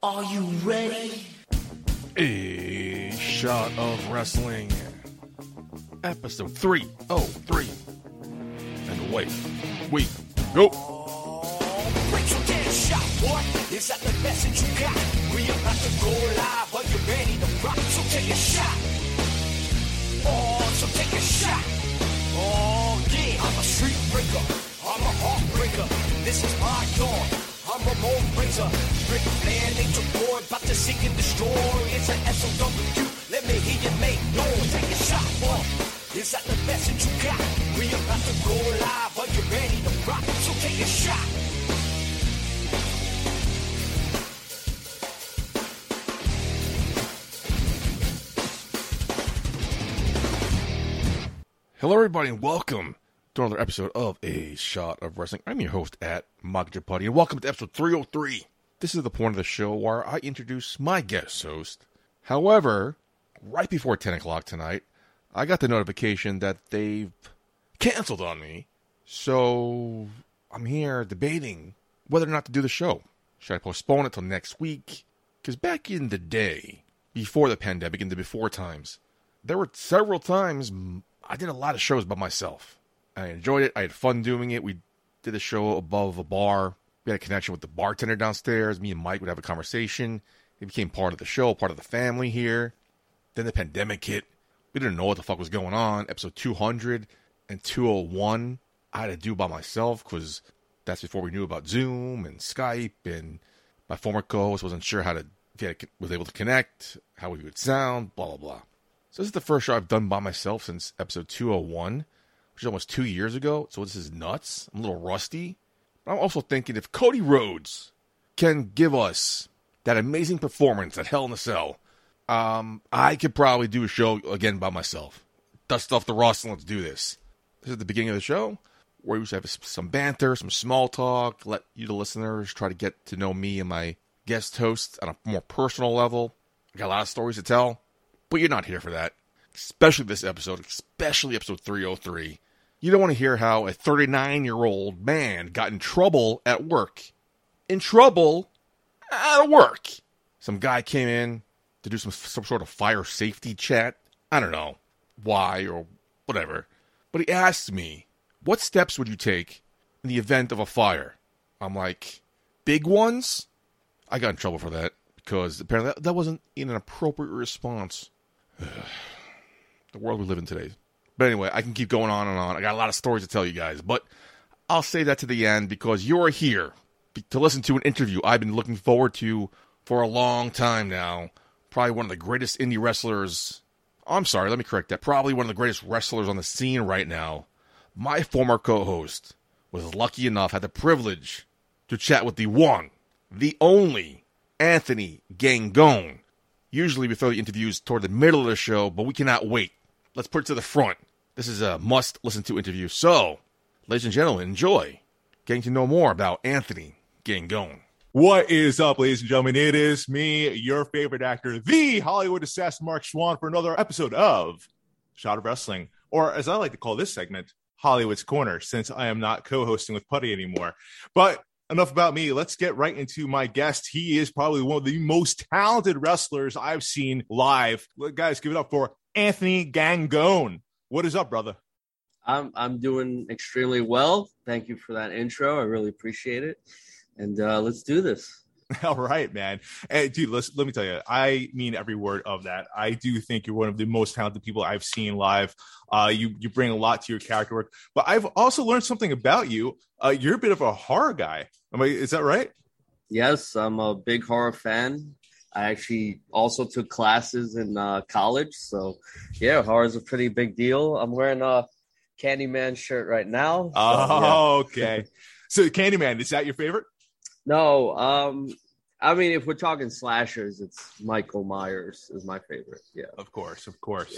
Are you ready? A shot of wrestling. Episode 303. And away we go. Break your damn shot, boy. Is that the message you got? We about to go live. Are you ready to rock? So take a shot. Oh, so take a shot. Oh, yeah. I'm a street breaker. I'm a heartbreaker. This is my dawn. I'm Ramon Razor. Ric Flair, Nature Boy, about to seek and destroy. It's an SOW. Let me hear you make noise. Take a shot, boy. Is that the message you got? We about to go live. Are you ready to rock? So take a shot. Hello, everybody, and welcome to another episode of A Shot of Wrestling. I'm your host at Michael J. Putty, and welcome to episode 303. This is the point of the show where I introduce my guest host. However, right before 10 o'clock tonight, I got the notification that they've canceled on me. So I'm here debating whether or not to do the show. Should I postpone it till next week? Because back in the day, before the pandemic, in the before times, there were several times I did a lot of shows by myself. I enjoyed it. I had fun doing it. We did a show above a bar. We had a connection with the bartender downstairs. Me and Mike would have a conversation. It became part of the show, part of the family here. Then the pandemic hit. We didn't know what the fuck was going on. Episode 200 and 201, I had to do by myself because that's before we knew about Zoom and Skype. And my former co-host wasn't sure how to, if he was able to connect, how we would sound, blah, blah, blah. So this is the first show I've done by myself since episode 201, which is almost two years ago. So this is nuts. I'm a little rusty. But I'm also thinking if Cody Rhodes can give us that amazing performance at Hell in a Cell, um, I could probably do a show again by myself. Dust off the rust and let's do this. This is the beginning of the show where we to have some banter, some small talk, let you, the listeners, try to get to know me and my guest host on a more personal level. I got a lot of stories to tell. But you're not here for that. Especially this episode, especially episode 303. You don't want to hear how a 39 year old man got in trouble at work. In trouble at work. Some guy came in to do some, some sort of fire safety chat. I don't know why or whatever. But he asked me, What steps would you take in the event of a fire? I'm like, Big ones? I got in trouble for that because apparently that, that wasn't in an appropriate response the world we live in today. But anyway, I can keep going on and on. I got a lot of stories to tell you guys, but I'll say that to the end because you're here to listen to an interview I've been looking forward to for a long time now. Probably one of the greatest indie wrestlers. Oh, I'm sorry, let me correct that. Probably one of the greatest wrestlers on the scene right now. My former co host was lucky enough, had the privilege to chat with the one, the only Anthony Gangone Usually we throw the interviews toward the middle of the show, but we cannot wait. Let's put it to the front. This is a must listen to interview. So, ladies and gentlemen, enjoy getting to know more about Anthony Gangone. What is up, ladies and gentlemen? It is me, your favorite actor, the Hollywood assassin Mark Schwann, for another episode of Shot of Wrestling, or as I like to call this segment, Hollywood's Corner, since I am not co hosting with Putty anymore. But enough about me. Let's get right into my guest. He is probably one of the most talented wrestlers I've seen live. Guys, give it up for Anthony Gangone. What is up, brother? I'm I'm doing extremely well. Thank you for that intro. I really appreciate it. And uh, let's do this. All right, man. Hey, dude, let's, let me tell you, I mean every word of that. I do think you're one of the most talented people I've seen live. Uh, you you bring a lot to your character work, but I've also learned something about you. Uh, you're a bit of a horror guy. Am I, is that right? Yes, I'm a big horror fan. I actually also took classes in uh, college, so yeah, horror is a pretty big deal. I'm wearing a Candyman shirt right now. So, oh, yeah. okay. So Candyman, is that your favorite? No, um, I mean, if we're talking slashers, it's Michael Myers is my favorite. Yeah, Of course, of course.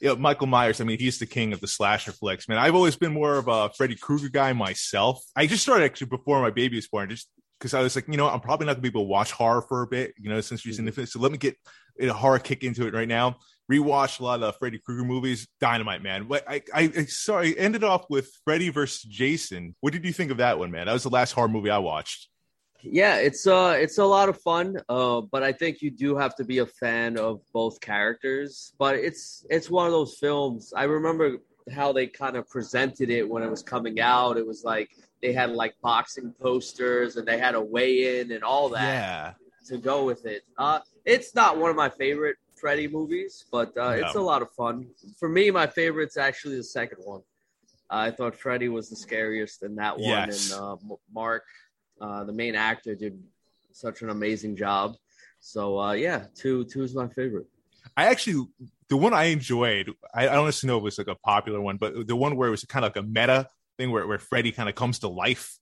Yeah. yeah, Michael Myers. I mean, he's the king of the slasher flicks, man. I've always been more of a Freddy Krueger guy myself. I just started actually before my baby was born, just because I was like, you know, I'm probably not gonna be able to watch horror for a bit, you know, since she's in the so let me get a horror kick into it right now. Rewatched a lot of Freddy Krueger movies. Dynamite, man. What I, I, I sorry, ended off with Freddy versus Jason. What did you think of that one, man? That was the last horror movie I watched. Yeah, it's uh it's a lot of fun. Uh, but I think you do have to be a fan of both characters. But it's it's one of those films. I remember how they kind of presented it when it was coming out. It was like they had like boxing posters and they had a weigh in and all that Yeah. to go with it. Uh, it's not one of my favorite Freddy movies, but uh, it's a lot of fun. For me, my favorite's actually the second one. I thought Freddy was the scariest in that one, Yes. and uh, Mark, uh, the main actor, did such an amazing job. So uh, yeah, two two is my favorite. I actually the one I enjoyed. I, I don't necessarily know if it was like a popular one, but the one where it was kind of like a meta thing where where Freddy kind of comes to life.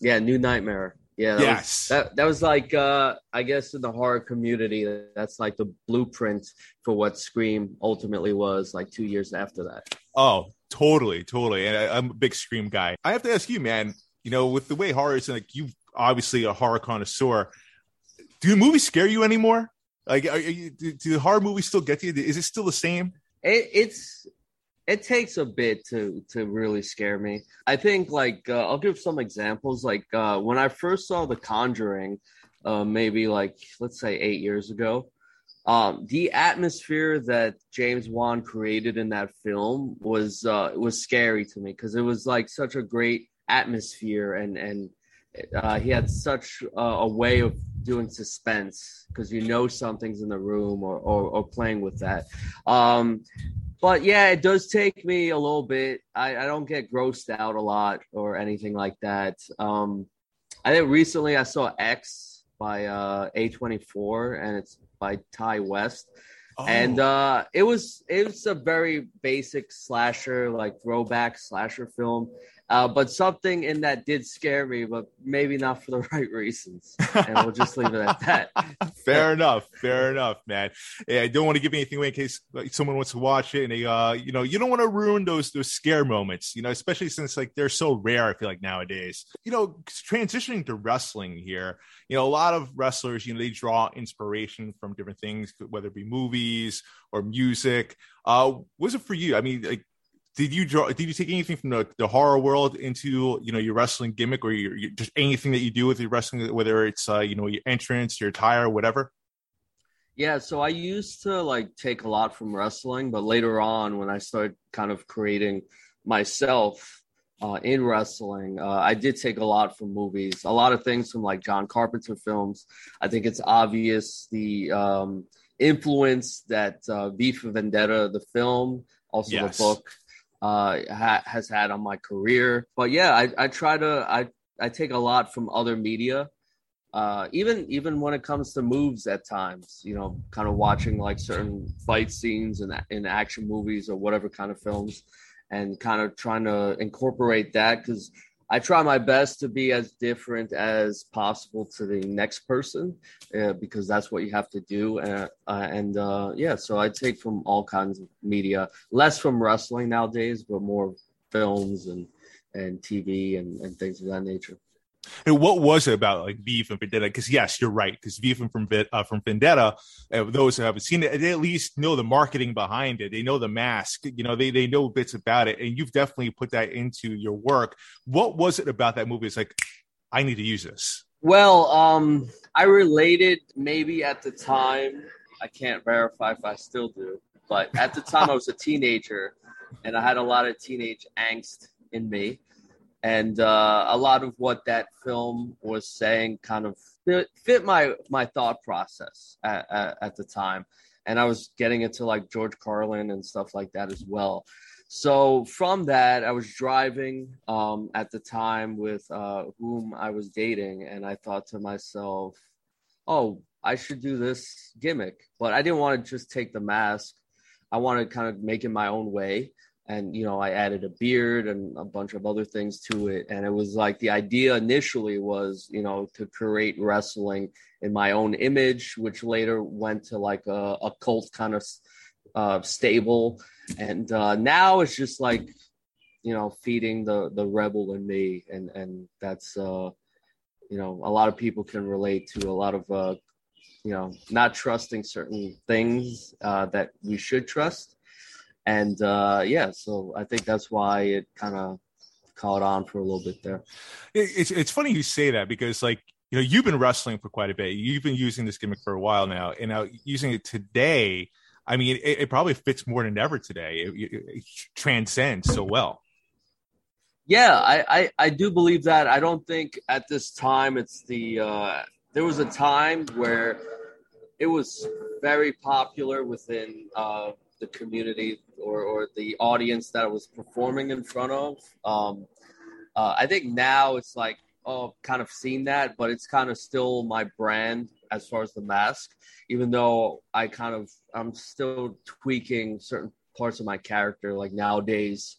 Yeah, New Nightmare. Yeah, that Yes. was, that that was like uh, I guess in the horror community, that's like the blueprint for what Scream ultimately was. Like two years after that. Oh, totally, totally. And I, I'm a big Scream guy. I have to ask you, man. You know, with the way horror is, like you obviously a horror connoisseur. Do movies scare you anymore? Like, you, do, do horror movies still get to you? Is it still the same? it, it's it takes a bit to to really scare me i think like uh, i'll give some examples like uh when i first saw the conjuring uh maybe like let's say eight years ago um the atmosphere that james wan created in that film was uh was scary to me because it was like such a great atmosphere and and uh, he had such uh, a way of doing suspense because you know something's in the room or, or, or playing with that. Um, but yeah, it does take me a little bit. I, I don't get grossed out a lot or anything like that. Um, I think recently I saw X by uh, A24 and it's by Ti West. And Oh. uh, it was it was a very basic slasher, like throwback slasher film, uh, but something in that did scare me, but maybe not for the right reasons. And we'll just leave it at that. fair enough. Fair enough, man. Yeah, I don't want to give anything away in case like, someone wants to watch it, and they, uh, you know, you don't want to ruin those those scare moments, you know, especially since like they're so rare. I feel like nowadays, you know, transitioning to wrestling here, you know, a lot of wrestlers, you know, they draw inspiration from different things, whether it be movies or music. Uh, was it for you? I mean, like. Did you draw? Did you take anything from the, the horror world into you know your wrestling gimmick, or your, your just anything that you do with your wrestling, whether it's uh, you know your entrance, your attire, whatever? Yeah, so I used to like take a lot from wrestling, but later on, when I started kind of creating myself uh, in wrestling, uh, I did take a lot from movies, a lot of things from like John Carpenter films. I think it's obvious the um, influence that uh, V for Vendetta, the film, also Yes. the book, uh, ha- has had on my career. But yeah, I, I try to I I take a lot from other media uh, even even when it comes to moves at times, you know, kind of watching like certain fight scenes in in action movies or whatever kind of films, and kind of trying to incorporate that because I try my best to be as different as possible to the next person uh, because that's what you have to do. Uh, uh, and uh, yeah, so I take from all kinds of media, less from wrestling nowadays, but more films and and TV and, and things of that nature. And what was it about like V from Vendetta? Because yes, you're right. Because V from from, uh, from Vendetta, uh, those who haven't seen it, they at least know the marketing behind it. They know the mask. You know, they they know bits about it, and you've definitely put that into your work. What was it about that movie? It's like I need to use this. Well, um, I related maybe at the time. I can't verify if I still do, but at the time I was a teenager, and I had a lot of teenage angst in me, and uh, a lot of what that film was saying kind of fit, fit my my thought process at, at, at the time, and I was getting into like George Carlin and stuff like that as well. So from that, I was driving um, at the time with uh, whom I was dating, and I thought to myself, "Oh, I should do this gimmick." But I didn't want to just take the mask. I wanted to kind of make it my own way, and you know, I added a beard and a bunch of other things to it. And it was like the idea initially was, you know, to create wrestling in my own image, which later went to like a, a cult kind of uh, stable. And uh, now it's just like you know feeding the the rebel in me. And and that's uh you know a lot of people can relate to a lot of uh you know not trusting certain things uh that we should trust and uh yeah so i think that's why it kind of caught on for a little bit there It's it's funny you say that because like you know, you've been wrestling for quite a bit. You've been using this gimmick for a while now, and now using it today. I mean, it, it probably fits more than ever today. It, it, it transcends so well. Yeah, I, I, I do believe that. I don't think at this time it's the. Uh, there was a time where it was very popular within uh, the community or, or the audience that I was performing in front of. Um, uh, I think now it's like, oh, kind of seen that, but it's kind of still my brand as far as the mask, even though I kind of, I'm still tweaking certain parts of my character. Like nowadays,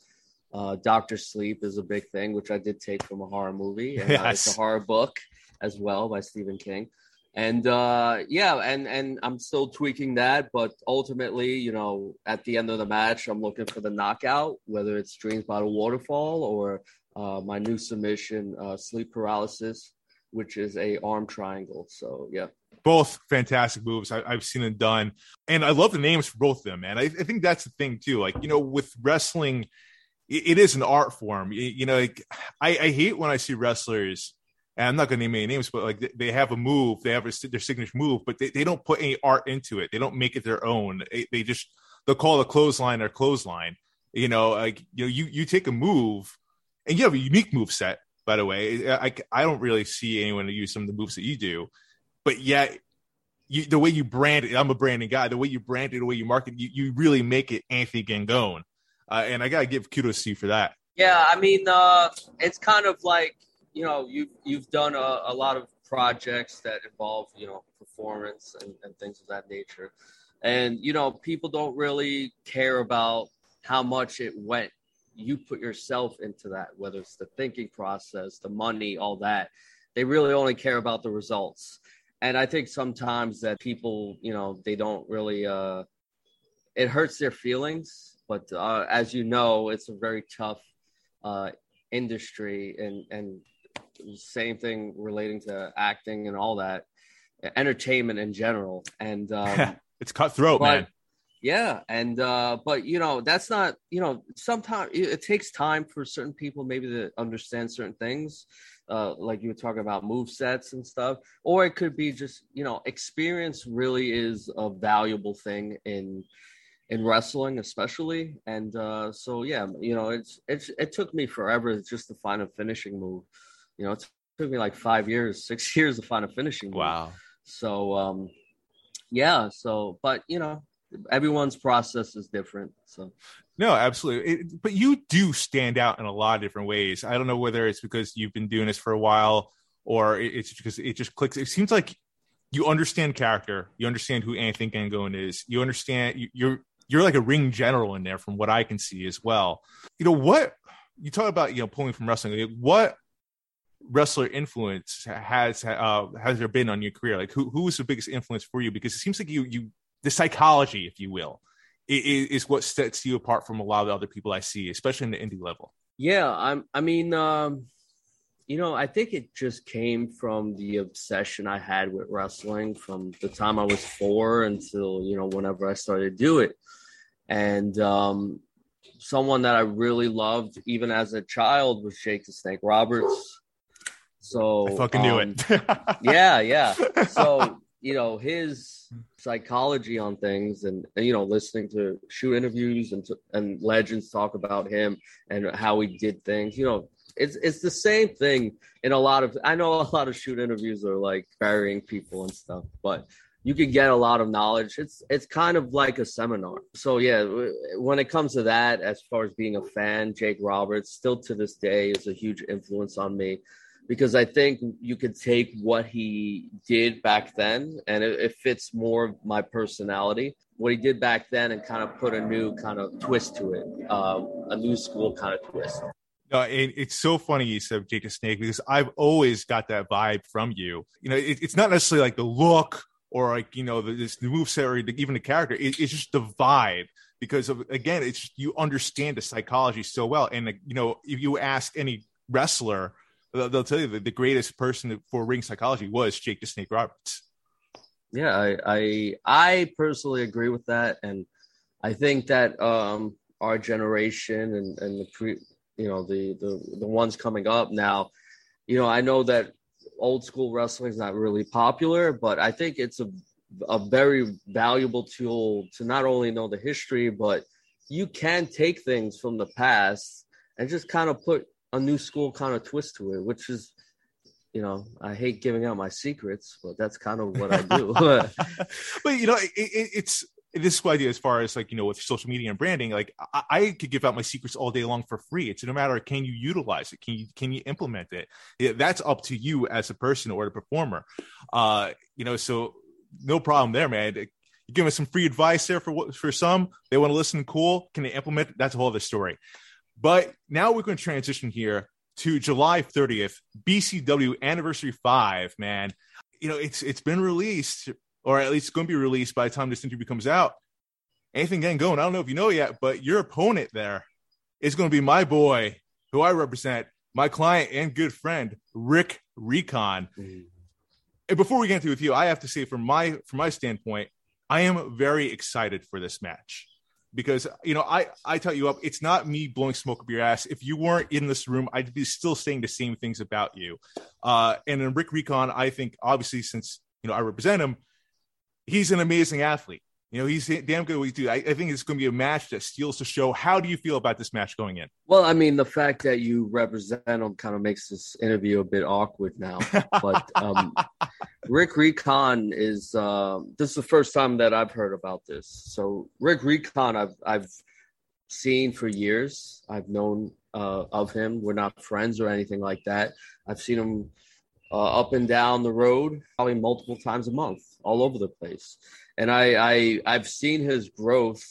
uh, Doctor Sleep is a big thing, which I did take from a horror movie. And, yes. uh, it's a horror book as well by Stephen King and uh, yeah, and and I'm still tweaking that, but ultimately, you know, at the end of the match, I'm looking for the knockout, whether it's Dreams by the Waterfall or uh, my new submission, uh, Sleep Paralysis, which is a arm triangle. So yeah, both fantastic moves. I, have seen them done, and I love the names for both of them. Man, I, I think that's the thing too. Like you know, with wrestling, it, is an art form. You, you know, like, I, I hate when I see wrestlers and I'm not going to name any names, but like they have a move, they have a, their signature move, but they, they don't put any art into it. They don't make it their own. They, they just they'll call a clothesline or clothesline. You know, like you know, you you take a move, and you have a unique move set. By the way, I I don't really see anyone use some of the moves that you do, but yet. You, the way you brand it, I'm a branding guy. The way you brand it, the way you market, you, you really make it Anthony Gangone, uh, and I gotta give kudos to you for that. Yeah, I mean, uh, it's kind of like you know, you've you've done a, a lot of projects that involve you know performance and, and things of that nature, and you know people don't really care about how much it went. You put yourself into that, whether it's the thinking process, the money, all that. They really only care about the results. And I think sometimes that people, you know, they don't really. Uh, it hurts their feelings, but uh, as you know, it's a very tough uh, industry, and and same thing relating to acting and all that, entertainment in general. And um, it's cutthroat, but, man. Yeah, and uh, but you know that's not you know sometimes it, it, takes time for certain people maybe to understand certain things, uh, like you were talking about move sets and stuff, or it could be just you know experience really is a valuable thing in in wrestling especially and uh so yeah you know it's it's it took me forever just to find a finishing move you know, it took me like five years, six years to find a finishing. Move. Wow. So, um, yeah. So, but you know, everyone's process is different. So. No, absolutely. It, but you do stand out in a lot of different ways. I don't know whether it's because you've been doing this for a while or it's because it just clicks. It seems like you understand character. You understand who Anthony Gangone is. You understand you're you're like a ring general in there from what I can see as well. You know what you talk about, you know, pulling from wrestling. What wrestler influence has uh, has there been on your career? Like who who was the biggest influence for you? Because it seems like you you the psychology, if you will, is, is what sets you apart from a lot of the other people I see, especially in the indie level. Yeah, I'm. I mean, um, you know, I think it just came from the obsession I had with wrestling from the time I was four until you know whenever I started to do it, and um, someone that I really loved even as a child was Jake the Snake Roberts. So I fucking knew um, it. yeah, yeah. So you know his psychology on things, and, and you know listening to shoot interviews and to, and legends talk about him and how he did things. You know, it's it's the same thing in a lot of. I know a lot of shoot interviews are like burying people and stuff, but you can get a lot of knowledge. It's it's kind of like a seminar. So yeah, when it comes to that, as far as being a fan, Jake Roberts still to this day is a huge influence on me because I think you could take what he did back then and it, it, fits more of my personality. What he did back then and kind of put a new kind of twist to it, uh, a new school kind of twist. No, it, it's so funny you said the Snake because I've always got that vibe from you. You know, it, it's not necessarily like the look or like you know the, this the move set or even the character. it's just the vibe because of again, it's you understand the psychology so well. And you know, if you ask any wrestler they'll tell you that the greatest person for ring psychology was Jake the Snake Roberts. Yeah, I I, I personally agree with that, and I think that um, our generation and and the pre, you know the the the ones coming up now, you know, I know that old school wrestling is not really popular, but I think it's a a very valuable tool to not only know the history, but you can take things from the past and just kind of put a new school kind of twist to it, which is, you know, I hate giving out my secrets, but that's kind of what I do. but you know, it, it, it's this idea as far as like you know with social media and branding like I, I, could give out my secrets all day long for free. It's no matter can you utilize it? Can you can you implement it? Yeah, that's up to you as a person or the performer. Uh you know so no problem there man. You give us some free advice there for for some. They want to listen cool. Can they implement? It? that's a whole other story but now we're going to transition here to july 30th bcw anniversary 5 man you know it's it's been released or at least it's going to be released by the time this interview comes out. Anthony Gangone? I don't know if you know yet, but your opponent there is going to be my boy, who I represent, my client and good friend, Rick Recon. Mm. And before we get into it with you, I have to say, from my from my standpoint, I am very excited for this match because you know I I tell you up, it's not me blowing smoke up your ass. If you weren't in this room, I'd be still saying the same things about you. Uh, and in Rick Recon, I think obviously since you know I represent him, he's an amazing athlete. You know, he's damn good at what he do. I, I, think it's going to be a match that steals the show. How do you feel about this match going in? Well, I mean, the fact that you represent him kind of makes this interview a bit awkward now. But um, Rick Recon is uh, this is the first time that I've heard about this. So Rick Recon, I've I've seen for years. I've known uh, of him. We're not friends or anything like that. I've seen him uh, up and down the road, probably multiple times a month, all over the place. And I, I I've seen his growth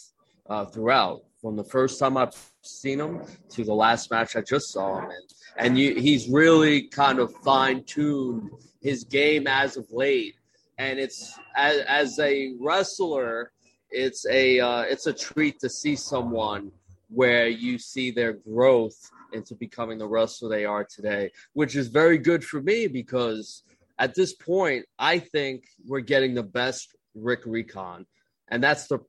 uh, throughout, from the first time I've seen him to the last match I just saw him in. And you, he's really kind of fine tuned his game as of late. And it's as, as a wrestler, it's a uh, it's a treat to see someone where you see their growth into becoming the wrestler they are today, which is very good for me because at this point, I think we're getting the best Rick Recon. And that's the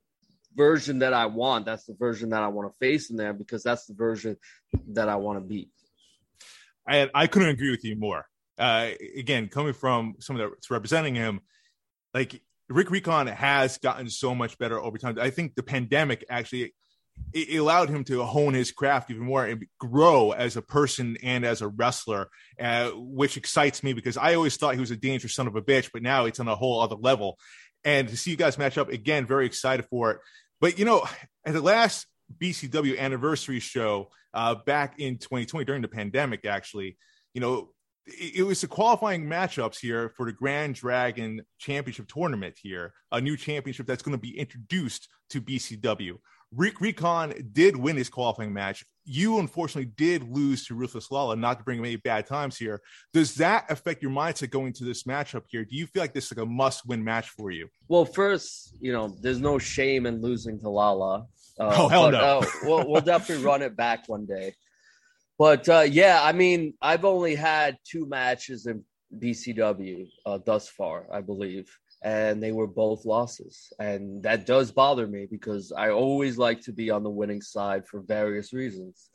version that I want. That's the version that I want to face in there because that's the version that I want to beat. I, I couldn't agree with you more. Uh, again, coming from someone that's representing him, like Rick Recon has gotten so much better over time. I think the pandemic actually it allowed him to hone his craft even more and grow as a person and as a wrestler, uh, which excites me because I always thought he was a dangerous son of a bitch, but now it's on a whole other level. And to see you guys match up again, very excited for it. But you know, at the last BCW anniversary show uh, back in 2020 during the pandemic, actually, you know, it, it was the qualifying matchups here for the Grand Dragon Championship tournament here, a new championship that's going to be introduced to BCW. Rick Recon did win his qualifying match. You unfortunately did lose to Ruthless Lala, not to bring him any bad times here. Does that affect your mindset going to this matchup here? Do you feel like this is like a must-win match for you? Well, first, you know, there's no shame in losing to Lala. Uh, oh hell but, no! uh, we'll, we'll definitely run it back one day. But uh, yeah, I mean, I've only had two matches in BCW uh, thus far, I believe and they were both losses. And that does bother me because I always like to be on the winning side for various reasons.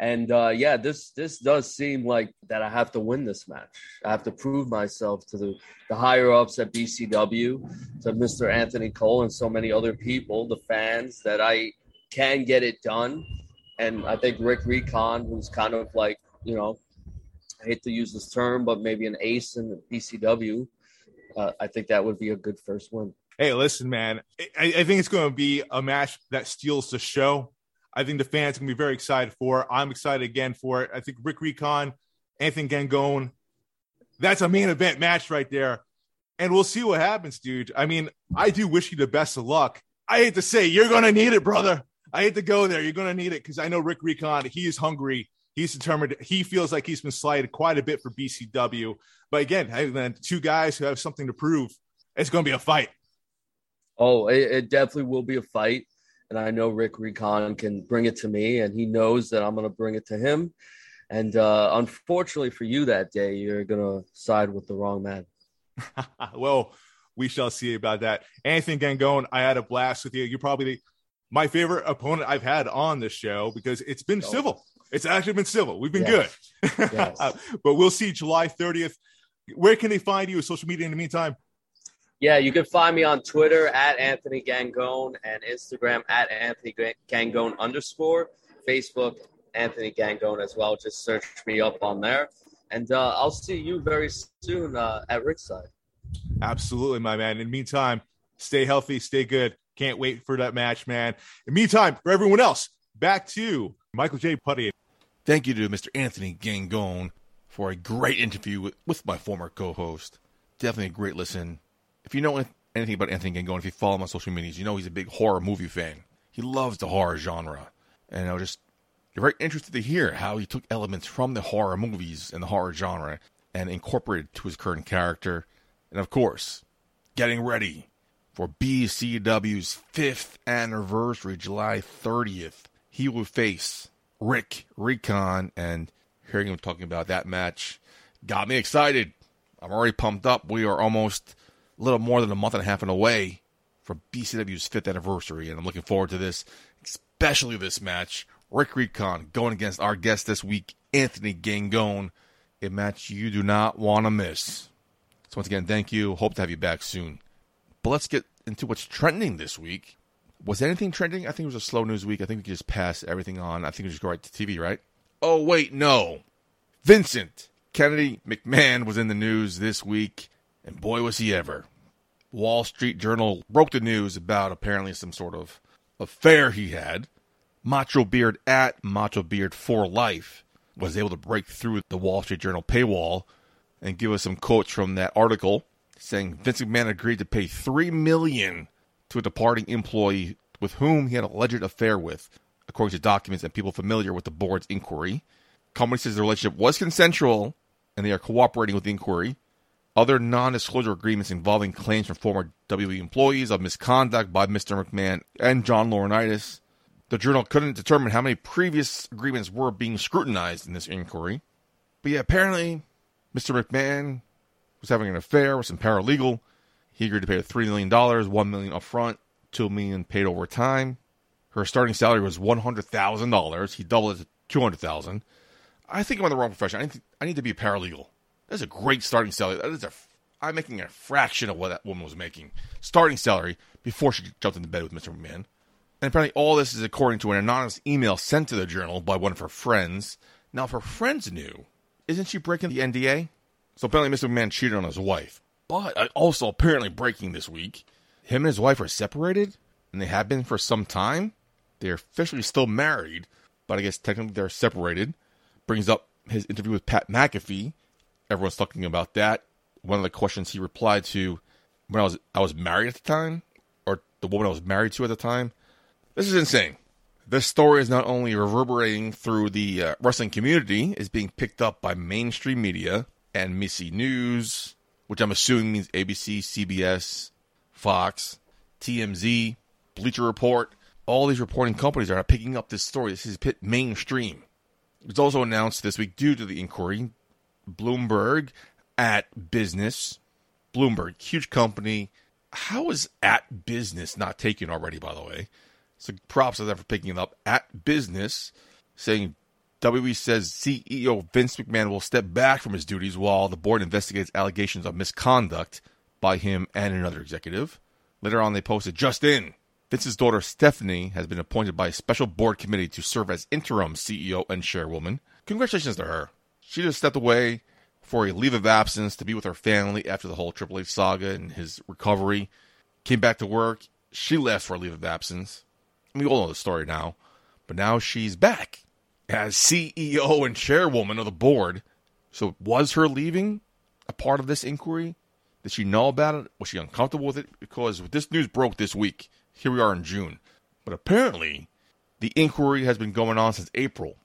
And uh, yeah, this this does seem like that I have to win this match. I have to prove myself to the, the higher ups at BCW, to Mr. Anthony Cole and so many other people, the fans, that I can get it done. And I think Rick Recon, who's kind of like, you know, I hate to use this term, but maybe an ace in the BCW, uh, I think that would be a good first one. Hey, listen, man, I, I think it's going to be a match that steals the show. I think the fans to be very excited for. It. I'm excited again for it. I think Rick Recon, Anthony Gangone, that's a main event match right there. And we'll see what happens, dude. I mean, I do wish you the best of luck. I hate to say, you're going to need it, brother. I hate to go there. You're going to need it because I know Rick Recon, he is hungry He's determined. He feels like he's been slighted quite a bit for BCW. But again, hey, man, two guys who have something to prove. It's going to be a fight. Oh, it, it definitely will be a fight. And I know Rick Recon can bring it to me, and he knows that I'm going to bring it to him. And uh, unfortunately for you that day, you're going to side with the wrong man. well, we shall see about that. Anthony Gangone, I had a blast with you. You're probably the, my favorite opponent I've had on this show because it's been oh. civil. It's actually been civil. We've been yes. good. Yes. but we'll see July 30th. Where can they find you with social media in the meantime? Yeah, you can find me on Twitter at Anthony Gangone and Instagram at Anthony Gangone underscore, Facebook Anthony Gangone as well. Just search me up on there, and uh, I'll see you very soon uh, at Rickside. Absolutely, my man. In the meantime, stay healthy, stay good. Can't wait for that match, man. In the meantime, for everyone else, back to Michael J. Putty. Thank you to Mr. Anthony Gangone for a great interview with, with my former co-host. Definitely a great listen. If you know anything about Anthony Gangone, if you follow him on social medias, you know he's a big horror movie fan. He loves the horror genre. And I was just very interested to hear how he took elements from the horror movies and the horror genre and incorporated to his current character. And of course, getting ready for BCW's fifth anniversary, July 30th. He will face Rick Recon, and hearing him talking about that match got me excited. I'm already pumped up. We are almost a little more than a month and a half away from BCW's fifth anniversary, and I'm looking forward to this, especially this match. Rick Recon going against our guest this week, Anthony Gangone, a match you do not want to miss. So once again, thank you. Hope to have you back soon. But let's get into what's trending this week. Was anything trending? I think it was a slow news week. I think we could just pass everything on. I think we just go right to TV, right? Oh wait, no. Vincent Kennedy McMahon was in the news this week, and boy was he ever. Wall Street Journal broke the news about apparently some sort of affair he had. Macho Beard at Macho Beard for Life was able to break through the Wall Street Journal paywall and give us some quotes from that article saying Vince McMahon agreed to pay three million to a departing employee with whom he had an alleged affair with, according to documents and people familiar with the board's inquiry. Company says the relationship was consensual and they are cooperating with the inquiry. Other non disclosure agreements involving claims from former WWE employees of misconduct by Mr. McMahon and John Laurinaitis. The journal couldn't determine how many previous agreements were being scrutinized in this inquiry. But yeah, apparently, Mr. McMahon was having an affair with some paralegal. He agreed to pay her $3 million, 1 million upfront, 2 million paid over time. Her starting salary was $100,000. He doubled it to 200,000. I think I'm in the wrong profession. I need, to, I need to be a paralegal. That's a great starting salary. That is a, I'm making a fraction of what that woman was making. Starting salary before she jumped into bed with Mr. McMahon. And apparently, all this is according to an anonymous email sent to the journal by one of her friends. Now, if her friends knew, isn't she breaking the NDA? So apparently, Mr. McMahon cheated on his wife. But uh, also, apparently, breaking this week, him and his wife are separated, and they have been for some time. They're officially still married, but I guess technically they're separated. Brings up his interview with Pat McAfee. Everyone's talking about that. One of the questions he replied to when I was I was married at the time, or the woman I was married to at the time. This is insane. This story is not only reverberating through the uh, wrestling community, is being picked up by mainstream media and Missy News, which I'm assuming means ABC, CBS, Fox, TMZ, Bleacher Report. All these reporting companies are picking up this story. This is mainstream. It's also announced this week due to the inquiry. Bloomberg at business. Bloomberg, huge company. How is at business not taken already, by the way? So props to them for picking it up at business, saying WWE says CEO Vince McMahon will step back from his duties while the board investigates allegations of misconduct by him and another executive. Later on, they posted just in. Vince's daughter Stephanie has been appointed by a special board committee to serve as interim CEO and chairwoman. Congratulations to her. She just stepped away for a leave of absence to be with her family after the whole Triple H saga and his recovery. Came back to work. She left for a leave of absence we all know the story now, but now she's back as CEO and chairwoman of the board. So was her leaving a part of this inquiry? Did she know about it? Was she uncomfortable with it? Because this news broke this week. Here we are in June. But apparently, the inquiry has been going on since April.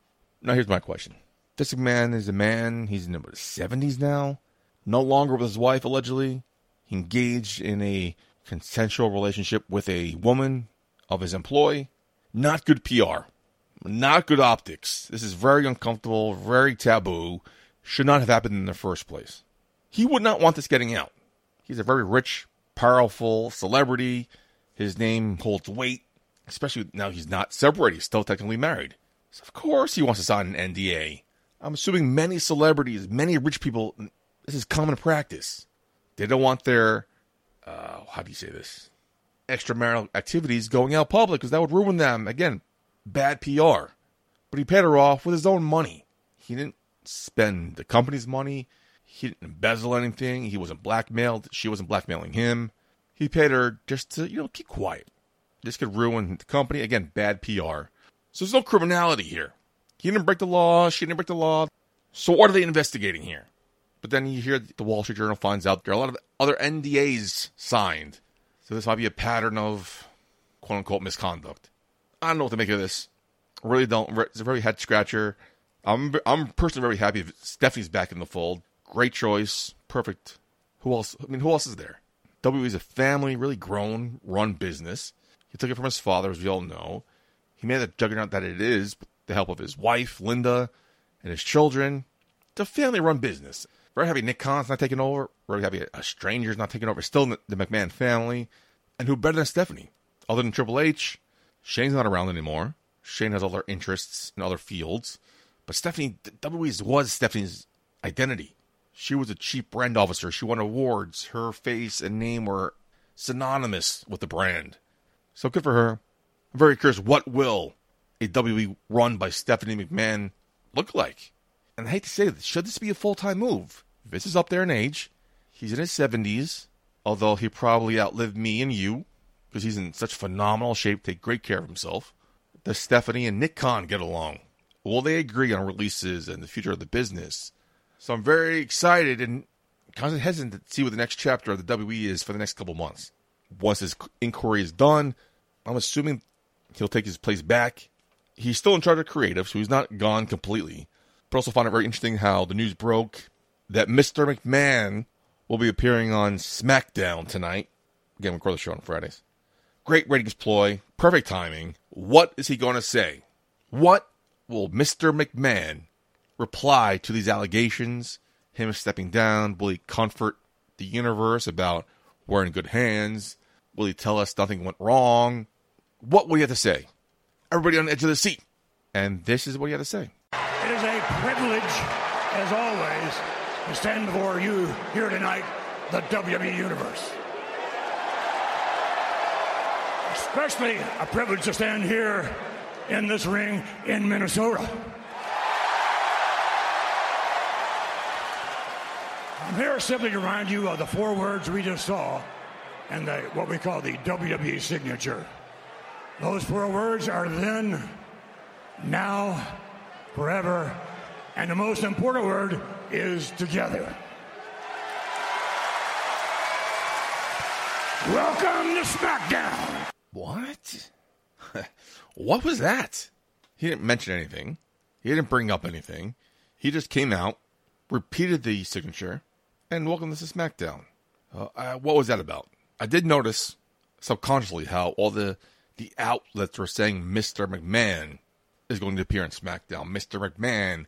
Now, here's my question. This man is a man, he's in his 70s now, no longer with his wife, allegedly. He engaged in a consensual relationship with a woman of his employ. Not good PR. Not good optics. This is very uncomfortable, very taboo. Should not have happened in the first place. He would not want this getting out. He's a very rich, powerful celebrity. His name holds weight, especially now he's not separated. He's still technically married. So of course he wants to sign an NDA. I'm assuming many celebrities, many rich people This is common practice. They don't want their, uh, how do you say this? Extramarital activities going out public because that would ruin them. Again, bad PR. But he paid her off with his own money. He didn't spend the company's money. He didn't embezzle anything. He wasn't blackmailed. She wasn't blackmailing him. He paid her just to, you know, keep quiet. This could ruin the company. Again, bad PR. So there's no criminality here. He didn't break the law. She didn't break the law. So what are they investigating here? But then you hear the Wall Street Journal finds out there are a lot of other NDAs signed. So this might be a pattern of quote unquote misconduct. I don't know what to make of this. Really don't. It's a very head scratcher. I'm I'm personally very happy if Stephanie's back in the fold. Great choice. Perfect. Who else? I mean, who else is there? WWE is a family, really grown, run business. He took it from his father, as we all know. He made the juggernaut that it is with the help of his wife, Linda, and his children. It's a family run business. Very happy Nick Khan's not taking over. Very happy a stranger's not taking over. Still the McMahon family. And who better than Stephanie? Other than Triple H, Shane's not around anymore. Shane has other interests in other fields. But Stephanie, WWE was Stephanie's identity. She was a chief brand officer. She won awards. Her face and name were synonymous with the brand. So good for her. I'm very curious what will a WWE run by Stephanie McMahon look like? And I hate to say this, should this be a full time move? Vince is up there in age. He's in his 70s, although he probably outlived me and you because he's in such phenomenal shape, take great care of himself. Does Stephanie and Nick Khan get along? Will they agree on releases and the future of the business? So I'm very excited and kind of hesitant to see what the next chapter of the WWE is for the next couple months. Once his inquiry is done, I'm assuming he'll take his place back. He's still in charge of creative, so he's not gone completely. But also found it very interesting how the news broke that Mr. McMahon will be appearing on SmackDown tonight. Again, we record the show on Fridays. Great ratings ploy, perfect timing. What is he going to say? What will Mr. McMahon reply to these allegations? Him stepping down? Will he comfort the universe about we're in good hands? Will he tell us nothing went wrong? What will he have to say? Everybody on the edge of the seat. And this is what he had to say. It is a privilege, as always, to stand before you here tonight, the WWE Universe. Especially a privilege to stand here in this ring in Minnesota. I'm here simply to remind you of the four words we just saw and the, what we call the WWE signature. Those four words are then, now, forever, and the most important word is together. Welcome to SmackDown. What? what was that? He didn't mention anything. He didn't bring up anything. He just came out, repeated the signature, and welcome to SmackDown. Uh, uh, what was that about? I did notice subconsciously how all the the outlets were saying Mr. McMahon is going to appear on SmackDown. Mr. McMahon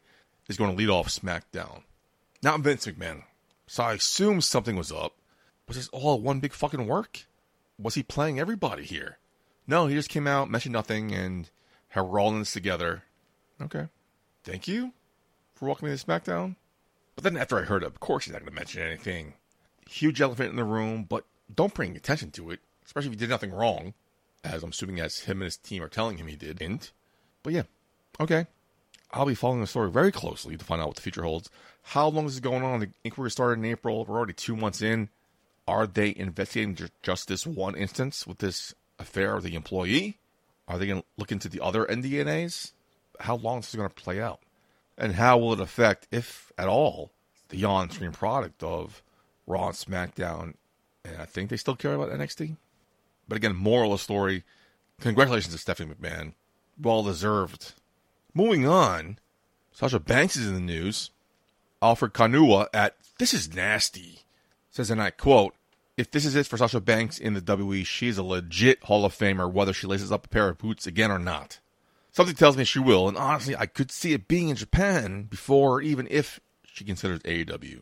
is going to lead off SmackDown. Not Vince McMahon. So I assumed something was up. Was this all one big fucking work? Was he playing everybody here? No, he just came out, mentioned nothing, and we're all in this together. Okay. Thank you for welcoming me to SmackDown. But then after I heard it, of course he's not going to mention anything. Huge elephant in the room, but don't bring attention to it, especially if he did nothing wrong, as I'm assuming as him and his team are telling him he did. Didn't. But yeah, okay. I'll be following the story very closely to find out what the future holds. How long is this going on? The inquiry started in April. We're already two months in. Are they investigating just this one instance with this affair of the employee? Are they going to look into the other NDNAs? How long is this going to play out? And how will it affect, if at all, the on-screen product of Raw and SmackDown? And I think they still care about NXT. But again, moral of the story: congratulations to Stephanie McMahon, well deserved. Moving on, Sasha Banks is in the news. Alfred Kanua at This is Nasty says, and I quote, if this is it for Sasha Banks in the WWE, she's a legit Hall of Famer, whether she laces up a pair of boots again or not. Something tells me she will, and honestly, I could see it being in Japan before, even if she considers AEW.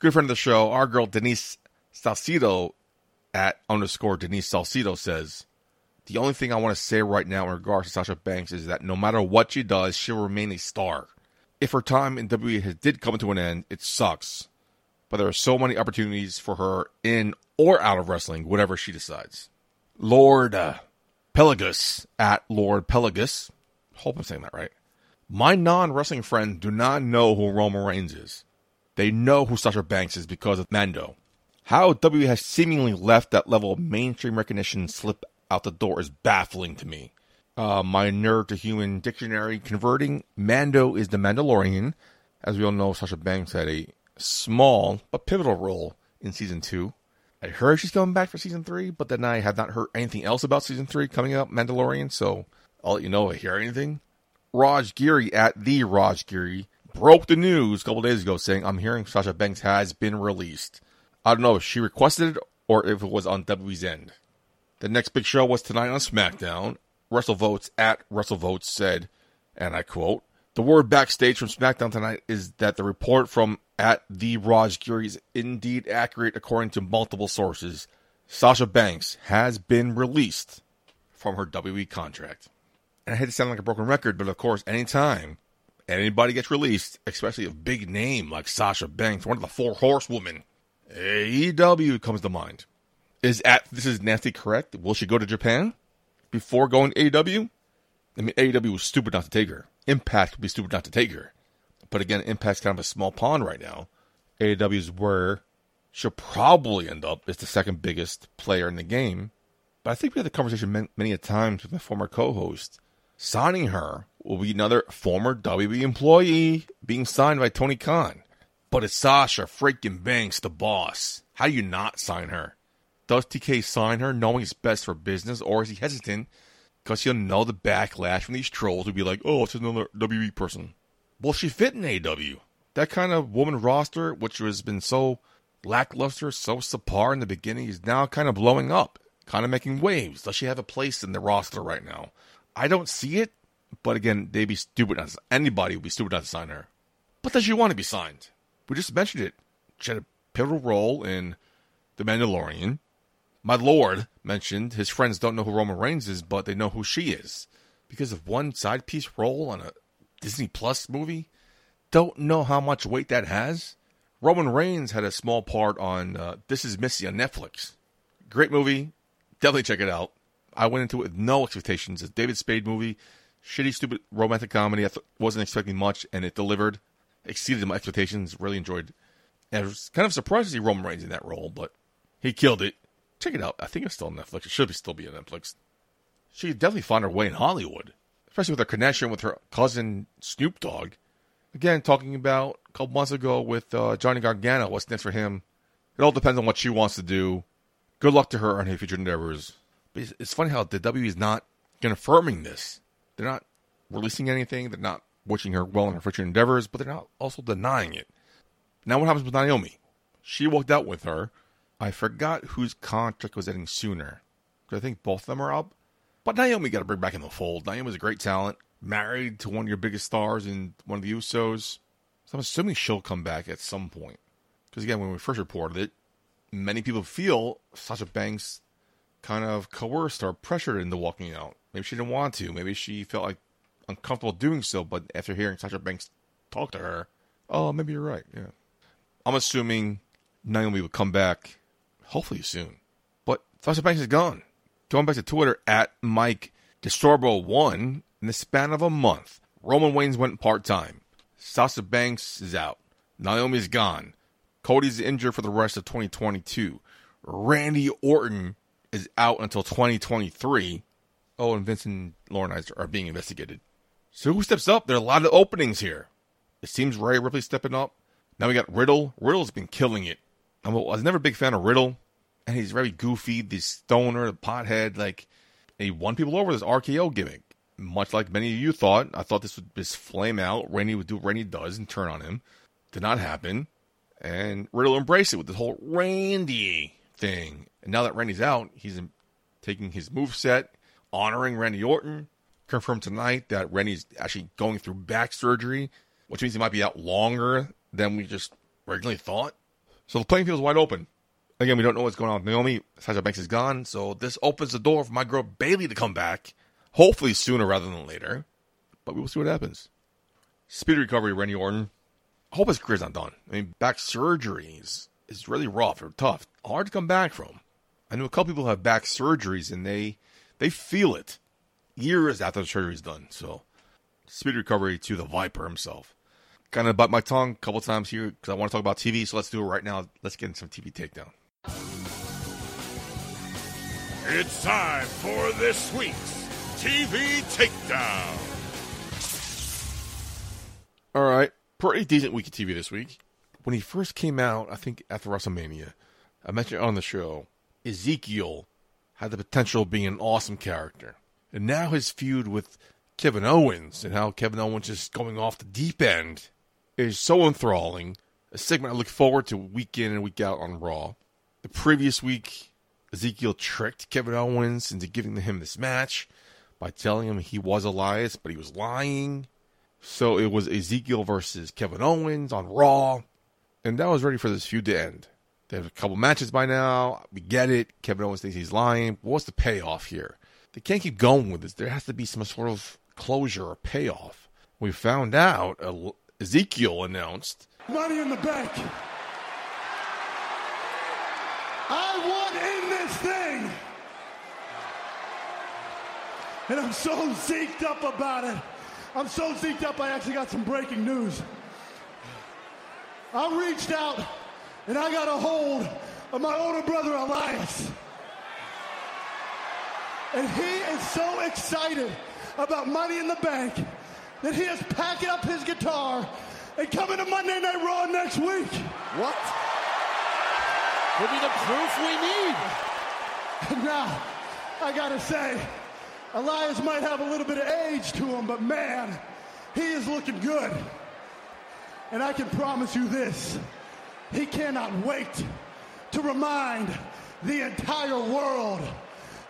Good friend of the show, our girl Denise Salcido at underscore Denise Salcido says, The only thing I want to say right now in regards to Sasha Banks is that no matter what she does, she'll remain a star. If her time in WWE did come to an end, it sucks but there are so many opportunities for her in or out of wrestling, whatever she decides. Lord uh, Pelagus at Lord Pelagus. Hope I'm saying that right. My non wrestling friends do not know who Roman Reigns is. They know who Sasha Banks is because of Mando. How W has seemingly left that level of mainstream recognition slip out the door is baffling to me. Uh, my nerd to human dictionary converting Mando is the Mandalorian. As we all know, Sasha Banks had a small but pivotal role in season two. I heard she's coming back for season three, but then I have not heard anything else about season three coming up, Mandalorian, so I'll let you know if I hear anything. Raj Giri at the Raj Giri broke the news a couple days ago saying, I'm hearing Sasha Banks has been released. I don't know if she requested it or if it was on WWE's end. The next big show was tonight on SmackDown. WrestleVotes at WrestleVotes said, and I quote, the word backstage from SmackDown tonight is that the report from at the Raj Giri is indeed accurate according to multiple sources. Sasha Banks has been released from her WWE contract. And I hate to sound like a broken record, but of course, anytime anybody gets released, especially a big name like Sasha Banks, one of the four horsewomen, AEW comes to mind. Is at this is nasty correct? Will she go to Japan before going to AEW? I mean, AEW was stupid not to take her. Impact would be stupid not to take her. But again, Impact's kind of a small pond right now. AEW is where she'll probably end up as the second biggest player in the game. But I think we had the conversation many a times with my former co-host. Signing her will be another former WWE employee being signed by Tony Khan. But it's Sasha freaking Banks, the boss. How do you not sign her? Does TK sign her knowing it's best for business, or is he hesitant because he'll know the backlash from these trolls who'll be like, oh, it's another WWE person. Will she fit in AW? That kind of woman roster, which has been so lackluster, so subpar in the beginning, is now kind of blowing up, kind of making waves. Does she have a place in the roster right now? I don't see it, but again, they'd be stupid. Not to, anybody would be stupid not to sign her. But does she want to be signed? We just mentioned it. She had a pivotal role in The Mandalorian. My lord mentioned his friends don't know who Roman Reigns is, but they know who she is because of one side piece role on a Disney Plus movie. Don't know how much weight that has. Roman Reigns had a small part on uh, This Is Missy on Netflix. Great movie. Definitely check it out. I went into it with no expectations. It's a David Spade movie. Shitty, stupid romantic comedy. I th- wasn't expecting much, and it delivered. Exceeded my expectations. Really enjoyed. And I was kind of surprised to see Roman Reigns in that role, but he killed it. Check it out. I think it's still on Netflix. It should be still be on Netflix. She definitely found her way in Hollywood, especially with her connection with her cousin Snoop Dogg. Again, talking about a couple months ago with uh, Johnny Gargano, what's next for him. It all depends on what she wants to do. Good luck to her on her future endeavors. But it's, it's funny how the W is not confirming this. They're not releasing anything. They're not wishing her well in her future endeavors, but they're not also denying it. Now, what happens with Naomi? She walked out with her I forgot whose contract was ending sooner. I think both of them are up. But Naomi got to bring back in the fold. Naomi's a great talent, married to one of your biggest stars in one of the Usos. So I'm assuming she'll come back at some point. Because again, when we first reported it, many people feel Sasha Banks kind of coerced or pressured into walking out. Maybe she didn't want to. Maybe she felt like uncomfortable doing so. But after hearing Sasha Banks talk to her, oh, maybe you're right. Yeah. I'm assuming Naomi would come back hopefully soon. But Sasha Banks is gone. Going back to Twitter at Mike Disturbo1, in the span of a month, Roman Reigns went part time. Sasha Banks is out. Naomi's gone. Cody's injured for the rest of 2022. Randy Orton is out until 2023. Oh, and Vincent Lauren are being investigated. So who steps up? There are a lot of openings here. It seems Rhea Ripley stepping up. Now we got Riddle. Riddle's been killing it. I was never a big fan of Riddle and he's very goofy, this stoner, the pothead. Like, he won people over this RKO gimmick. Much like many of you thought, I thought this would just flame out. Randy would do what Randy does and turn on him. Did not happen. And Riddle embraced it with this whole Randy thing. And now that Randy's out, he's taking his move set, honoring Randy Orton. Confirmed tonight that Randy's actually going through back surgery, which means he might be out longer than we just originally thought. So the playing field is wide open. Again, we don't know what's going on with Naomi. Sasha Banks is gone, so this opens the door for my girl Bayley to come back. Hopefully sooner rather than later. But we will see what happens. Speed recovery, Randy Orton. I hope his career's not done. I mean, back surgeries is really rough or tough, hard to come back from. I know a couple people have back surgeries and they they feel it years after the surgery's done. So, speed recovery to the Viper himself. Kind of bite my tongue a couple times here because I want to talk about TV. So let's do it right now. Let's get in some TV takedown. It's time for this week's TV Takedown. All right, pretty decent week of TV this week. When he first came out, I think after WrestleMania, I mentioned on the show, Ezekiel had the potential of being an awesome character. And now his feud with Kevin Owens and how Kevin Owens is going off the deep end is so enthralling. A segment I look forward to week in and week out on Raw. The previous week, Ezekiel tricked Kevin Owens into giving him this match by telling him he was Elias, but he was lying. So it was Ezekiel versus Kevin Owens on Raw, and that was ready for this feud to end. They have a couple matches by now. We get it. Kevin Owens thinks he's lying. What's the payoff here? They can't keep going with this. There has to be some sort of closure or payoff. We found out uh, Ezekiel announced Money in the bank. I want in this thing. And I'm so zeked up about it. I'm so zeked up, I actually got some breaking news. I reached out and I got a hold of my older brother Elias. And he is so excited about Money in the Bank that he is packing up his guitar and coming to Monday Night Raw next week. What? Give me the proof we need. And now, I gotta say, Elias might have a little bit of age to him, but man, he is looking good. And I can promise you this he cannot wait to remind the entire world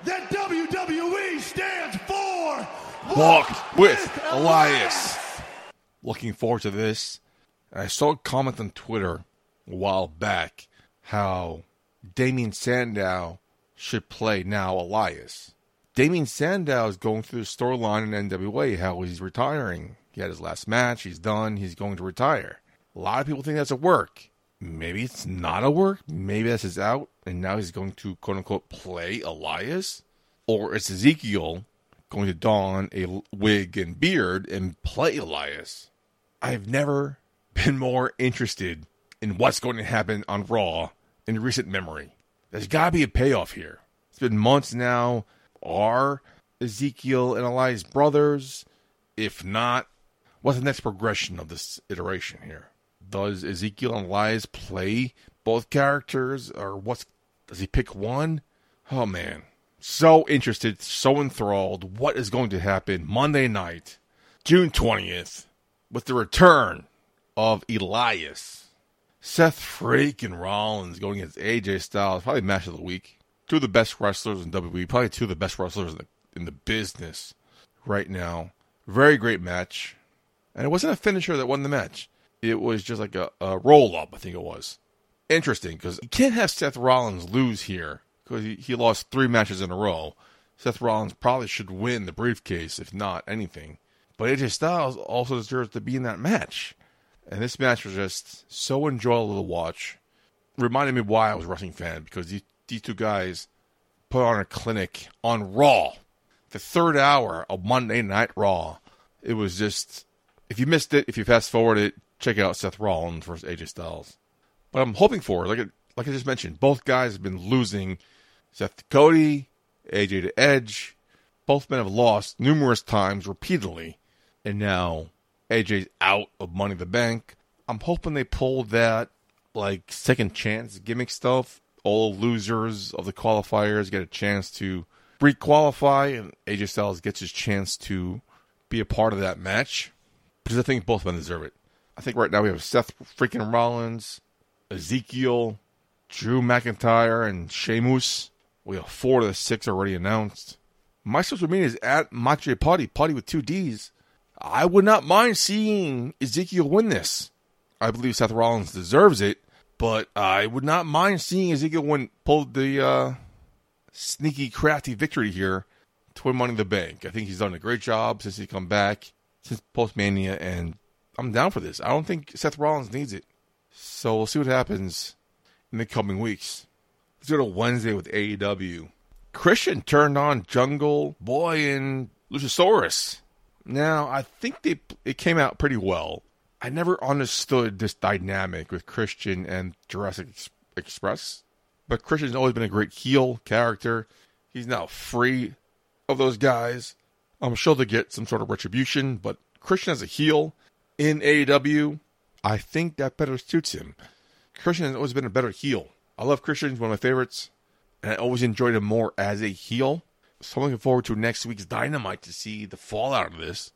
that WWE stands for Walk with Elias. Looking forward to this. I saw a comment on Twitter a while back how Damien Sandow should play now Elias. Damien Sandow is going through the storyline in NWA how he's retiring. He had his last match, he's done, he's going to retire. A lot of people think that's a work. Maybe it's not a work, maybe that's his out, and now he's going to quote unquote play Elias. Or it's Ezekiel going to don a wig and beard and play Elias. I've never been more interested in what's going to happen on Raw in recent memory. There's got to be a payoff here. It's been months now. Are Ezekiel and Elias brothers? If not, what's the next progression of this iteration here? Does Ezekiel and Elias play both characters, or what's does he pick one? Oh man, so interested, so enthralled. What is going to happen Monday night, June twentieth, with the return of Elias, Seth freaking Rollins going against AJ Styles, probably match of the week. Two of the best wrestlers in WWE, probably two of the best wrestlers in the, in the business right now. Very great match. And it wasn't a finisher that won the match. It was just like a, a roll up, I think it was. Interesting, because you can't have Seth Rollins lose here, because he, he lost three matches in a row. Seth Rollins probably should win the briefcase, if not anything. But AJ Styles also deserves to be in that match. And this match was just so enjoyable to watch. Reminded me why I was a wrestling fan, because these, these two guys put on a clinic on Raw. The third hour of Monday Night Raw. It was just, if you missed it, if you fast forward it, check out Seth Rollins versus AJ Styles. But I'm hoping for, like, like I just mentioned, both guys have been losing. Seth to Cody, AJ to Edge. Both men have lost numerous times repeatedly. And now AJ's out of Money in the Bank. I'm hoping they pull that, like, second chance gimmick stuff. All losers of the qualifiers get a chance to re-qualify, and AJ Styles gets his chance to be a part of that match. Because I think both men deserve it. I think right now we have Seth freaking Rollins, Ezekiel, Drew McIntyre, and Sheamus. We have four of the six already announced. My social media is at Mache Putty, Putty with two D's. I would not mind seeing Ezekiel win this. I believe Seth Rollins deserves it, but I would not mind seeing Ezekiel win, pull the uh, sneaky, crafty victory here to win Money in the Bank. I think he's done a great job since he come back, since Postmania, and I'm down for this. I don't think Seth Rollins needs it. So we'll see what happens in the coming weeks. Let's go to Wednesday with AEW. Christian turned on Jungle Boy and Luchasaurus. Now, I think they it came out pretty well. I never understood this dynamic with Christian and Jurassic Express, but Christian's always been a great heel character. He's now free of those guys. I'm sure they get some sort of retribution, but Christian as a heel in AEW, I think that better suits him. Christian has always been a better heel. I love Christian, he's one of my favorites, and I always enjoyed him more as a heel. So I'm looking forward to next week's Dynamite to see the fallout of this.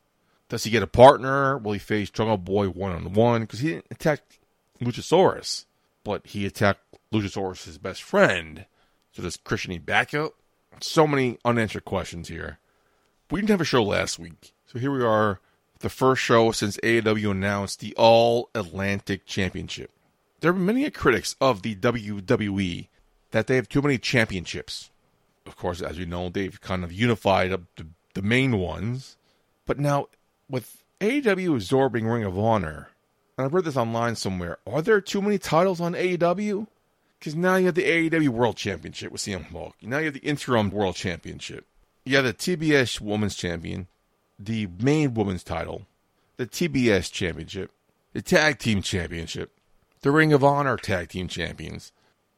Does he get a partner? Will he face Jungle Boy one on one? Because he didn't attack Luchasaurus, but he attacked Luchasaurus' best friend. So does Christian need backup? So many unanswered questions here. We didn't have a show last week, so here we are, the first show since AEW announced the All Atlantic Championship. There are many critics of the WWE that they have too many championships. Of course, as you know, they've kind of unified up the, the main ones. But now, with AEW absorbing Ring of Honor, and I've read this online somewhere, are there too many titles on AEW? Because now you have the AEW World Championship with CM Punk. Now you have the Interim World Championship. You have the TBS Women's Champion, the main women's title, the TBS Championship, the Tag Team Championship, the Ring of Honor Tag Team Champions,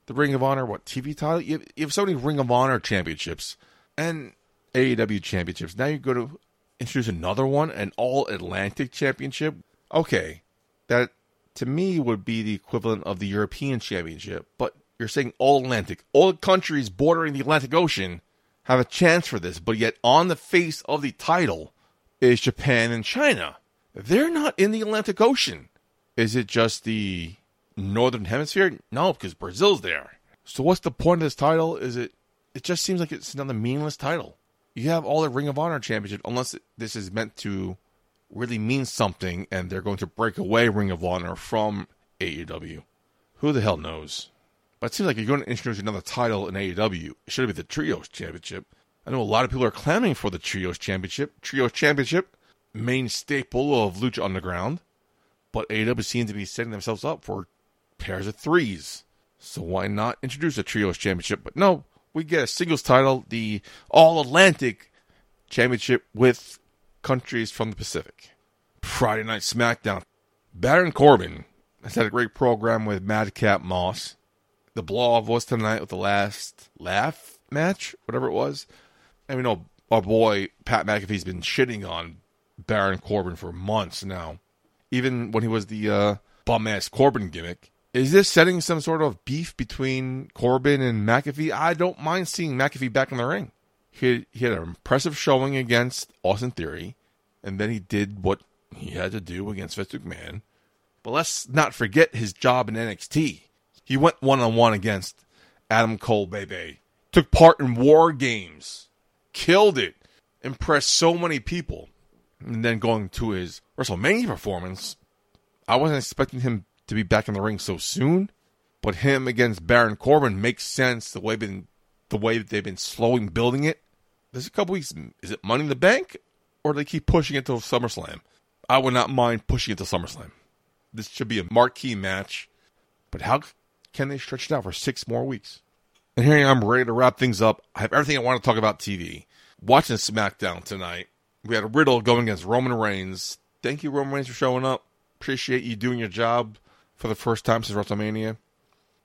the Ring of Honor, what, TV title? You have, you have so many Ring of Honor championships and AEW championships. Now you go to introduce another one, an All Atlantic Championship. Okay, that to me would be the equivalent of the European Championship, but you're saying All Atlantic. All countries bordering the Atlantic Ocean have a chance for this, but yet on the face of the title is Japan and China. They're not in the Atlantic Ocean. Is it just the Northern Hemisphere? No, because Brazil's there. So what's the point of this title? Is it? It just seems like it's another meaningless title. You have all the Ring of Honor championship, unless this is meant to really mean something, and they're going to break away Ring of Honor from AEW. Who the hell knows? But it seems like you're going to introduce another title in AEW. It should be the Trios Championship. I know a lot of people are clamoring for the Trios Championship. Trios Championship, main staple of Lucha Underground. But AEW seems to be setting themselves up for pairs of threes. So why not introduce a Trios Championship? But no, we get a singles title, the All Atlantic Championship with countries from the Pacific. Friday Night SmackDown. Baron Corbin has had a great program with Madcap Moss the blow was tonight with the last laugh match, whatever it was. And we know our boy Pat McAfee's been shitting on Baron Corbin for months now. Even when he was the uh, bum ass Corbin gimmick. Is this setting some sort of beef between Corbin and McAfee? I don't mind seeing McAfee back in the ring. He, he had an impressive showing against Austin Theory, and then he did what he had to do against Vince McMahon. But let's not forget his job in NXT. He went one on one against Adam Cole, baby. Took part in war games, killed it, impressed so many people. And then going to his WrestleMania performance, I wasn't expecting him to be back in the ring so soon. But him against Baron Corbin makes sense the way been the way that they've been slowing building it. There's a couple weeks. Is it Money in the Bank, or do they keep pushing it to SummerSlam? I would not mind pushing it to SummerSlam. This should be a marquee match. But how can they stretch it out for six more weeks? And here I am ready to wrap things up. I have everything I want to talk about TV. Watching SmackDown tonight. We had a Riddle going against Roman Reigns. Thank you, Roman Reigns, for showing up. Appreciate you doing your job for the first time since WrestleMania.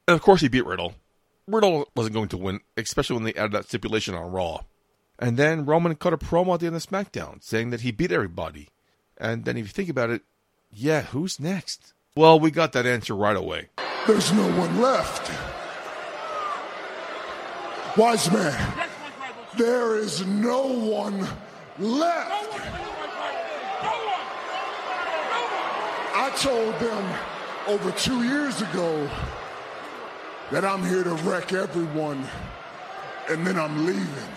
And of course, he beat Riddle. Riddle wasn't going to win, especially when they added that stipulation on Raw. And then Roman cut a promo at the end of SmackDown saying that he beat everybody. And then if you think about it, yeah, who's next? Well, we got that answer right away. There's no one left. Wise man, there is no one left. I told them over two years ago that I'm here to wreck everyone and then I'm leaving.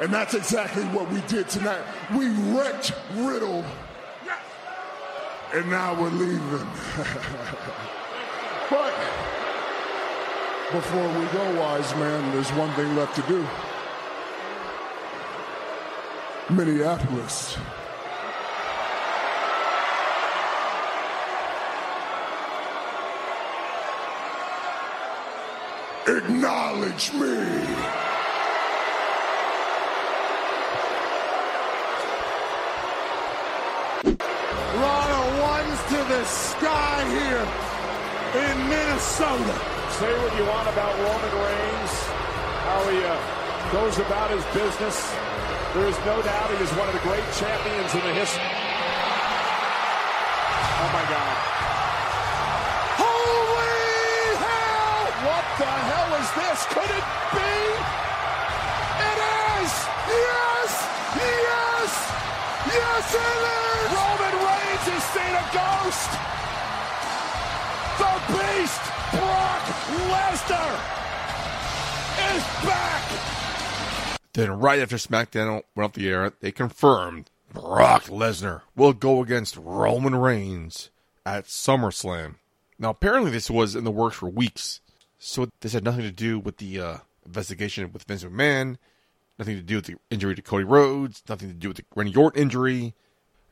And that's exactly what we did tonight. We wrecked Riddle and now we're leaving. but before we go, wise man, there's one thing left to do. Minneapolis. Acknowledge me. Lana ones to the sky here in Minnesota. Say what you want about Roman Reigns, how he uh, goes about his business. There is no doubt he is one of the great champions in the history. This? Could it be? It is! Yes! Yes! Yes, it is! Roman Reigns has seen a ghost! The Beast, Brock Lesnar, is back! Then, right after SmackDown went off the air, they confirmed Brock Lesnar will go against Roman Reigns at SummerSlam. Now, apparently, this was in the works for weeks, so this had nothing to do with the uh, investigation with Vince McMahon, nothing to do with the injury to Cody Rhodes, nothing to do with the Randy Orton injury.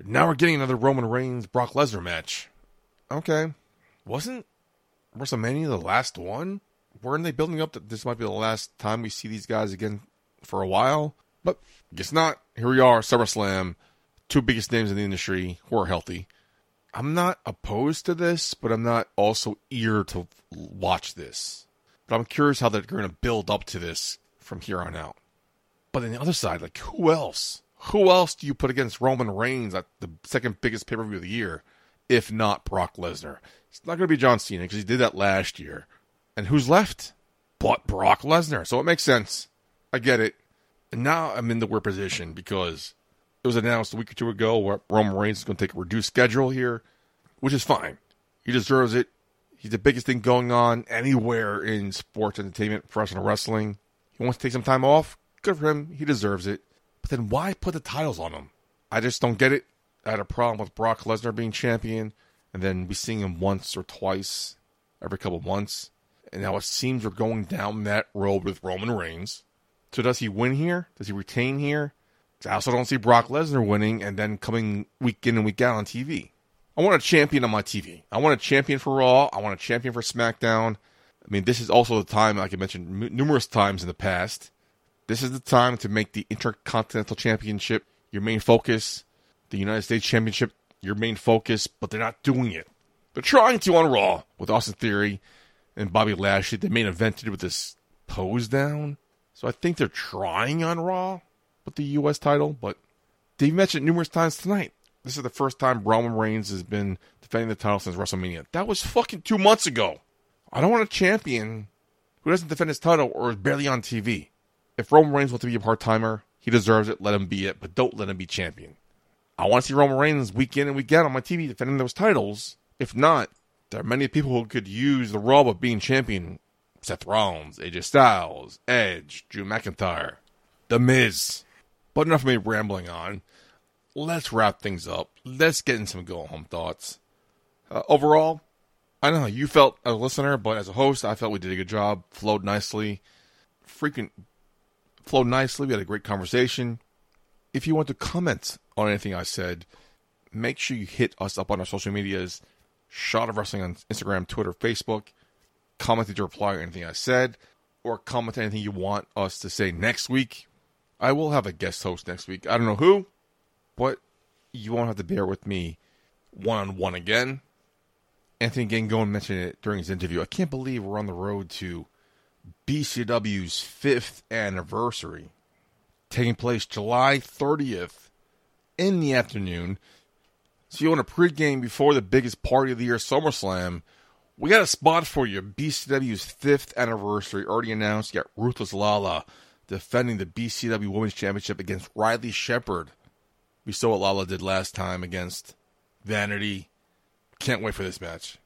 Now we're getting another Roman Reigns Brock Lesnar match. Okay, wasn't WrestleMania the last one? Weren't they building up that this might be the last time we see these guys again for a while? But guess not. Here we are, SummerSlam, two biggest names in the industry who are healthy. I'm not opposed to this, but I'm not also eager to watch this. But I'm curious how they're going to build up to this from here on out. But on the other side, like who else? Who else do you put against Roman Reigns at the second biggest pay per view of the year, if not Brock Lesnar? It's not going to be John Cena because he did that last year. And who's left? But Brock Lesnar. So it makes sense. I get it. And now I'm in the weird position because it was announced a week or two ago where Roman Reigns is going to take a reduced schedule here, which is fine. He deserves it. He's the biggest thing going on anywhere in sports entertainment, professional wrestling. He wants to take some time off. Good for him. He deserves it. But then why put the titles on him? I just don't get it. I had a problem with Brock Lesnar being champion and then we seeing him once or twice every couple months. And now it seems we're going down that road with Roman Reigns. So does he win here? Does he retain here? I also don't see Brock Lesnar winning and then coming week in and week out on TV. I want a champion on my TV. I want a champion for Raw. I want a champion for SmackDown. I mean, this is also the time, like I mentioned m- numerous times in the past, this is the time to make the Intercontinental Championship your main focus, the United States Championship your main focus, but they're not doing it. They're trying to on Raw with Austin Theory and Bobby Lashley. They main evented with this pose down. So I think they're trying on Raw with the U.S. title, but they've mentioned numerous times tonight. This is the first time Roman Reigns has been defending the title since WrestleMania. That was fucking two months ago. I don't want a champion who doesn't defend his title or is barely on TV. If Roman Reigns wants to be a part timer, he deserves it. Let him be it, but don't let him be champion. I want to see Roman Reigns week in and week out on my TV defending those titles. If not, there are many people who could use the role of being champion. Seth Rollins, AJ Styles, Edge, Drew McIntyre, The Miz. But enough of me rambling on. Let's wrap things up. Let's get in some go home thoughts. Uh, overall, I don't know you felt as a listener, but as a host, I felt we did a good job. Flowed nicely. Freaking flowed nicely. We had a great conversation. If you want to comment on anything I said, make sure you hit us up on our social medias. Shot of Wrestling on Instagram, Twitter, Facebook. Comment to reply on anything I said, or comment anything you want us to say next week. I will have a guest host next week. I don't know who, but you won't have to bear with me one on one again. Anthony Gangone mentioned it during his interview. I can't believe we're on the road to BCW's fifth anniversary, taking place July 30th in the afternoon. So you want a pregame before the biggest party of the year, SummerSlam. We got a spot for you. BCW's fifth anniversary already announced. You got Ruthless Lala defending the BCW Women's Championship against Riley Shepard. We saw what Lala did last time against Vanity. Can't wait for this match.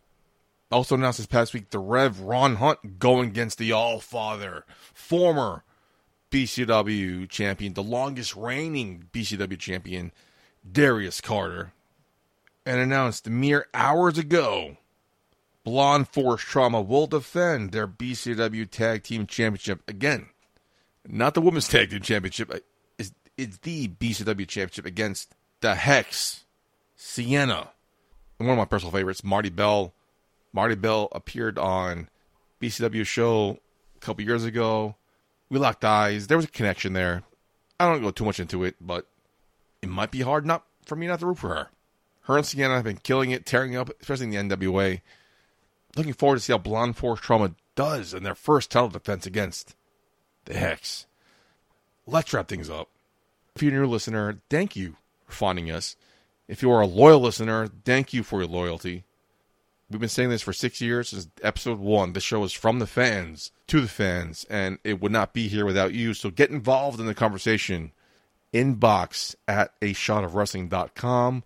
Also announced this past week the Rev Ron Hunt going against the All Father, former BCW champion, the longest reigning BCW champion, Darius Carter. And announced mere hours ago Blonde Force Trauma will defend their BCW Tag Team Championship again. Not the Women's Tag Team Championship, uh, it's, it's the BCW Championship against the Hex, Sienna, one of my personal favorites, Marti Belle. Marti Belle appeared on BCW show a couple years ago. We locked eyes. There was a connection there. I don't go too much into it, but it might be hard not for me not to root for her. Her and Sienna have been killing it, tearing up, especially in the NWA. Looking forward to see how Blonde Force Trauma does in their first title defense against the Hex. Let's wrap things up. If you're a new listener, thank you for finding us. If you are a loyal listener, thank you for your loyalty. We've been saying this for six years since episode one. The show is from the fans to the fans, and it would not be here without you. So get involved in the conversation. Inbox at a shot of wrestling.com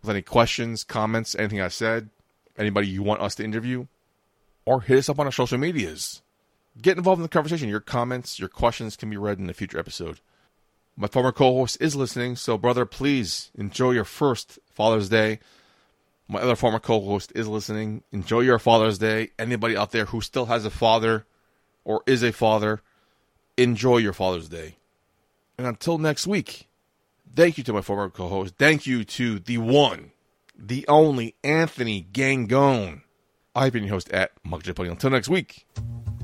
with any questions, comments, anything I said, anybody you want us to interview, or hit us up on our social medias. Get involved in the conversation. Your comments, your questions can be read in a future episode. My former co host is listening, so brother, please enjoy your first Father's Day. My other former co host is listening. Enjoy your Father's Day. Anybody out there who still has a father or is a father, enjoy your Father's Day. And until next week, thank you to my former co host. Thank you to the one, the only Anthony Gangone. I've been your host at Mug. Until next week,